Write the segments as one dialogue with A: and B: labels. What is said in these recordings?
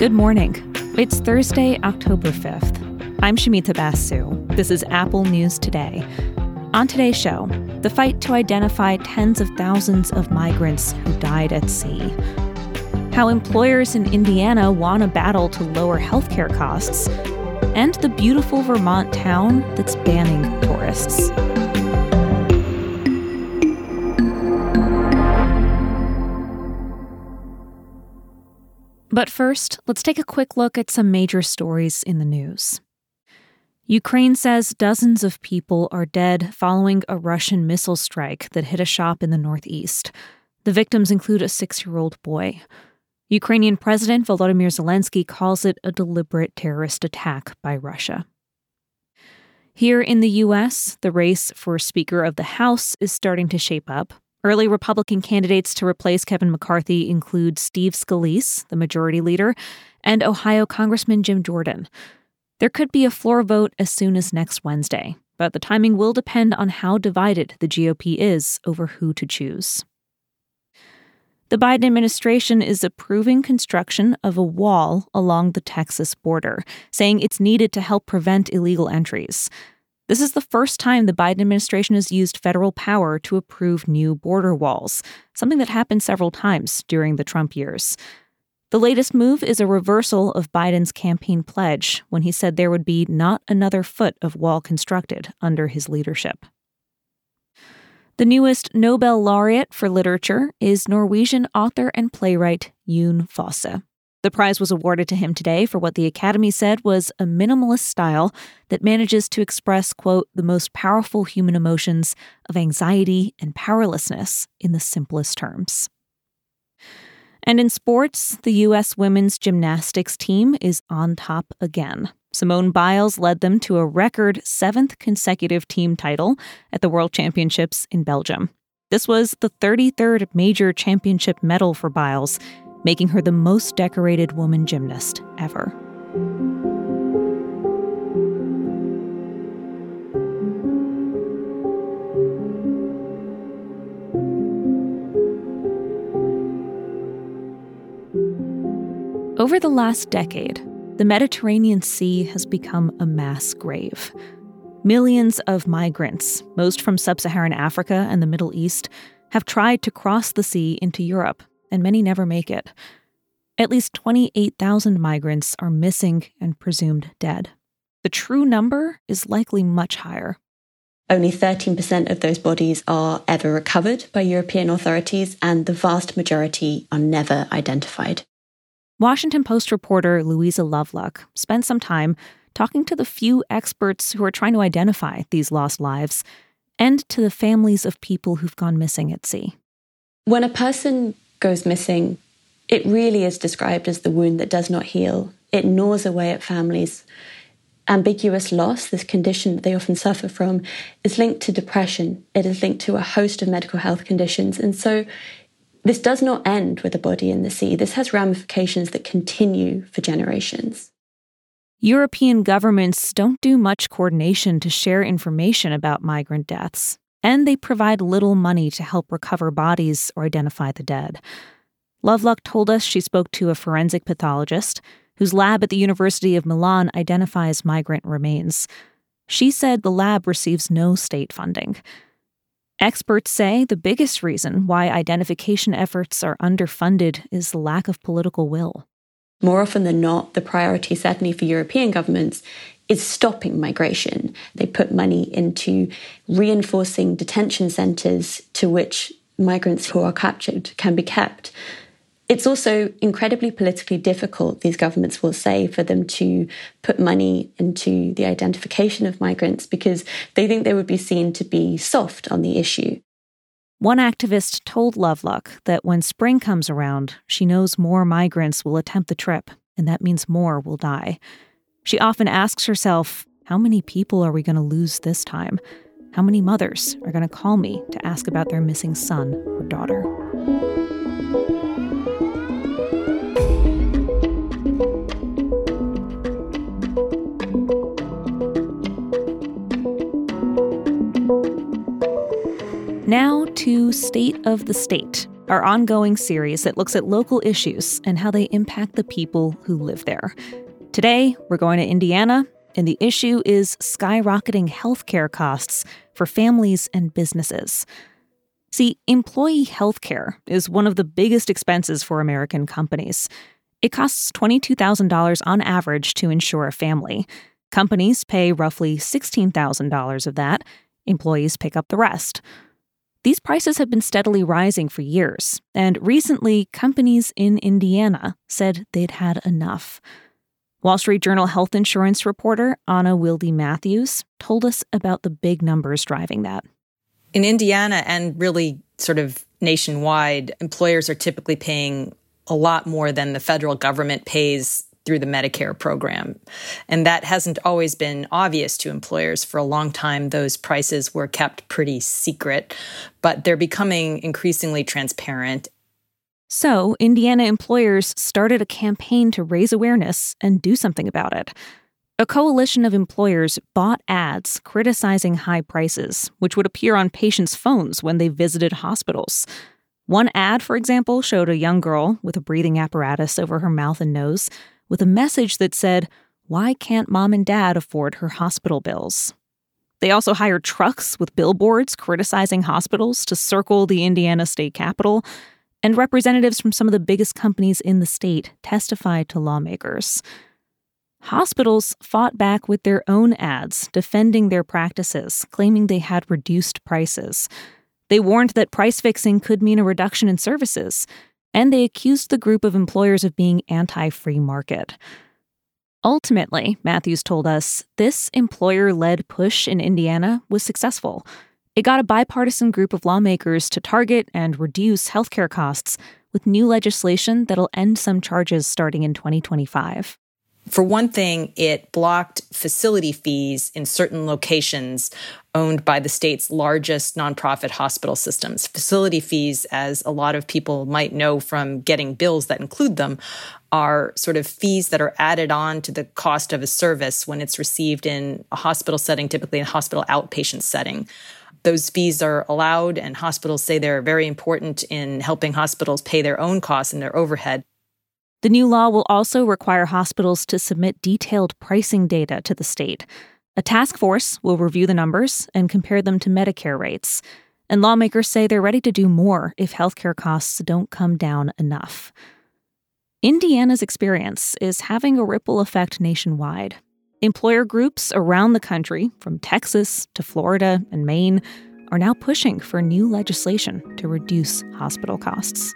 A: Good morning. It's Thursday, October 5th. I'm Shumita Basu. This is Apple News Today. On today's show, the fight to identify tens of thousands of migrants who died at sea. How employers in Indiana won a battle to lower healthcare costs. And the beautiful Vermont town that's banning tourists. But first, let's take a quick look at some major stories in the news. Ukraine says dozens of people are dead following a Russian missile strike that hit a shop in the northeast. The victims include a six year old boy. Ukrainian President Volodymyr Zelensky calls it a deliberate terrorist attack by Russia. Here in the U.S., the race for Speaker of the House is starting to shape up. Early Republican candidates to replace Kevin McCarthy include Steve Scalise, the majority leader, and Ohio Congressman Jim Jordan. There could be a floor vote as soon as next Wednesday, but the timing will depend on how divided the GOP is over who to choose. The Biden administration is approving construction of a wall along the Texas border, saying it's needed to help prevent illegal entries. This is the first time the Biden administration has used federal power to approve new border walls, something that happened several times during the Trump years. The latest move is a reversal of Biden's campaign pledge when he said there would be not another foot of wall constructed under his leadership. The newest Nobel laureate for literature is Norwegian author and playwright Jon Fosse. The prize was awarded to him today for what the Academy said was a minimalist style that manages to express, quote, the most powerful human emotions of anxiety and powerlessness in the simplest terms. And in sports, the U.S. women's gymnastics team is on top again. Simone Biles led them to a record seventh consecutive team title at the World Championships in Belgium. This was the 33rd major championship medal for Biles making her the most decorated woman gymnast ever. Over the last decade, the Mediterranean Sea has become a mass grave. Millions of migrants, most from sub Saharan Africa and the Middle East, have tried to cross the sea into Europe and many never make it. At least 28,000 migrants are missing and presumed dead. The true number is likely much higher.
B: Only 13% of those bodies are ever recovered by European authorities, and the vast majority are never identified.
A: Washington Post reporter Louisa Loveluck spent some time talking to the few experts who are trying to identify these lost lives and to the families of people who've gone missing at sea.
B: When a person goes missing, it really is described as the wound that does not heal. It gnaws away at families. Ambiguous loss, this condition that they often suffer from, is linked to depression. It is linked to a host of medical health conditions. And so this does not end with a body in the sea. This has ramifications that continue for generations.
A: European governments don't do much coordination to share information about migrant deaths and they provide little money to help recover bodies or identify the dead. Loveluck told us she spoke to a forensic pathologist whose lab at the University of Milan identifies migrant remains. She said the lab receives no state funding. Experts say the biggest reason why identification efforts are underfunded is the lack of political will.
B: More often than not, the priority, certainly for European governments, is stopping migration. They put money into reinforcing detention centres to which migrants who are captured can be kept. It's also incredibly politically difficult, these governments will say, for them to put money into the identification of migrants because they think they would be seen to be soft on the issue.
A: One activist told Loveluck that when spring comes around, she knows more migrants will attempt the trip, and that means more will die. She often asks herself, How many people are we going to lose this time? How many mothers are going to call me to ask about their missing son or daughter? Now to State of the State. our ongoing series that looks at local issues and how they impact the people who live there. Today, we're going to Indiana, and the issue is skyrocketing healthcare costs for families and businesses. See, employee healthcare is one of the biggest expenses for American companies. It costs $22,000 on average to insure a family. Companies pay roughly $16,000 of that, employees pick up the rest. These prices have been steadily rising for years, and recently, companies in Indiana said they'd had enough. Wall Street Journal health insurance reporter Anna Wilde Mathews told us about the big numbers driving that.
C: In Indiana and really sort of nationwide, employers are typically paying a lot more than the federal government pays through the Medicare program. And that hasn't always been obvious to employers. For a long time, those prices were kept pretty secret, but they're becoming increasingly transparent.
A: So, Indiana employers started a campaign to raise awareness and do something about it. A coalition of employers bought ads criticizing high prices, which would appear on patients' phones when they visited hospitals. One ad, for example, showed a young girl with a breathing apparatus over her mouth and nose with a message that said, Why can't mom and dad afford her hospital bills? They also hired trucks with billboards criticizing hospitals to circle the Indiana state capitol, and representatives from some of the biggest companies in the state testified to lawmakers. Hospitals fought back with their own ads defending their practices, claiming they had reduced prices. They warned that price fixing could mean a reduction in services, and they accused the group of employers of being anti free market. Ultimately, Mathews told us, this employer led push in Indiana was successful. It got a bipartisan group of lawmakers to target and reduce healthcare costs with new legislation that'll end some charges starting in 2025.
C: For one thing, it blocked facility fees in certain locations owned by the state's largest nonprofit hospital systems. Facility fees, as a lot of people might know from getting bills that include them, are sort of fees that are added on to the cost of a service when it's received in a hospital setting, typically a hospital outpatient setting. Those fees are allowed, and hospitals say they're very important in helping hospitals pay their own costs and their overhead.
A: The new law will also require hospitals to submit detailed pricing data to the state. A task force will review the numbers and compare them to Medicare rates. And lawmakers say they're ready to do more if healthcare costs don't come down enough. Indiana's experience is having a ripple effect nationwide. Employer groups around the country, from Texas to Florida and Maine, are now pushing for new legislation to reduce hospital costs.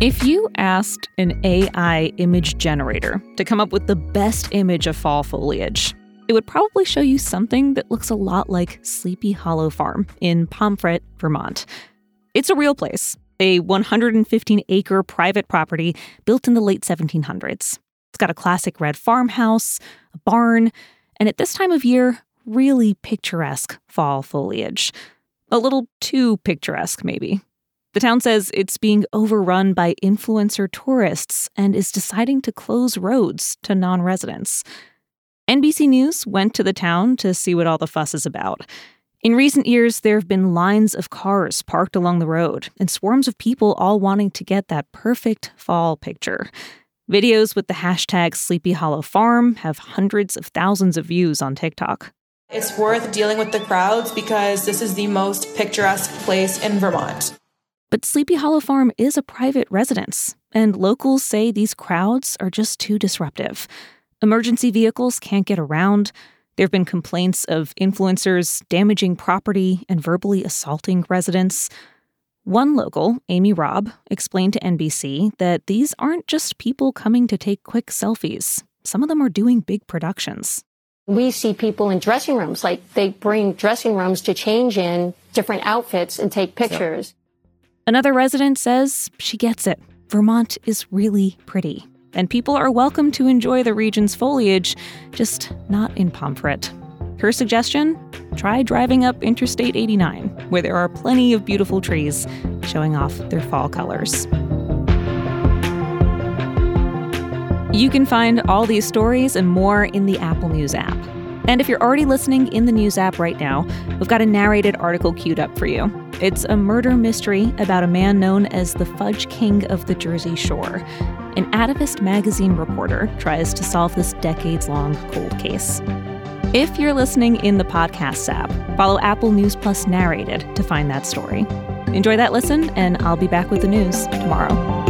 A: If you asked an AI image generator to come up with the best image of fall foliage, it would probably show you something that looks a lot like Sleepy Hollow Farm in Pomfret, Vermont. It's a real place, a 115 acre private property built in the late 1700s. It's got a classic red farmhouse, a barn, and at this time of year, really picturesque fall foliage. A little too picturesque, maybe. The town says it's being overrun by influencer tourists and is deciding to close roads to non residents. NBC News went to the town to see what all the fuss is about. In recent years, there have been lines of cars parked along the road and swarms of people all wanting to get that perfect fall picture. Videos with the hashtag Sleepy Hollow Farm have hundreds of thousands of views on TikTok.
D: It's worth dealing with the crowds because this is the most picturesque place in Vermont.
A: But Sleepy Hollow Farm is a private residence, and locals say these crowds are just too disruptive. Emergency vehicles can't get around. There have been complaints of influencers damaging property and verbally assaulting residents. One local, Amy Robb, explained to NBC that these aren't just people coming to take quick selfies. Some of them are doing big productions.
E: We see people in dressing rooms, like they bring dressing rooms to change in different outfits and take pictures.
A: Another resident says she gets it. Vermont is really pretty, and people are welcome to enjoy the region's foliage, just not in Pomfret. Her suggestion? Try driving up Interstate 89, where there are plenty of beautiful trees showing off their fall colors. You can find all these stories and more in the Apple News app. And if you're already listening in the News app right now, we've got a narrated article queued up for you. It's a murder mystery about a man known as the Fudge King of the Jersey Shore. An Atavist magazine reporter tries to solve this decades long cold case. If you're listening in the podcast app, follow Apple News Plus Narrated to find that story. Enjoy that listen, and I'll be back with the news tomorrow.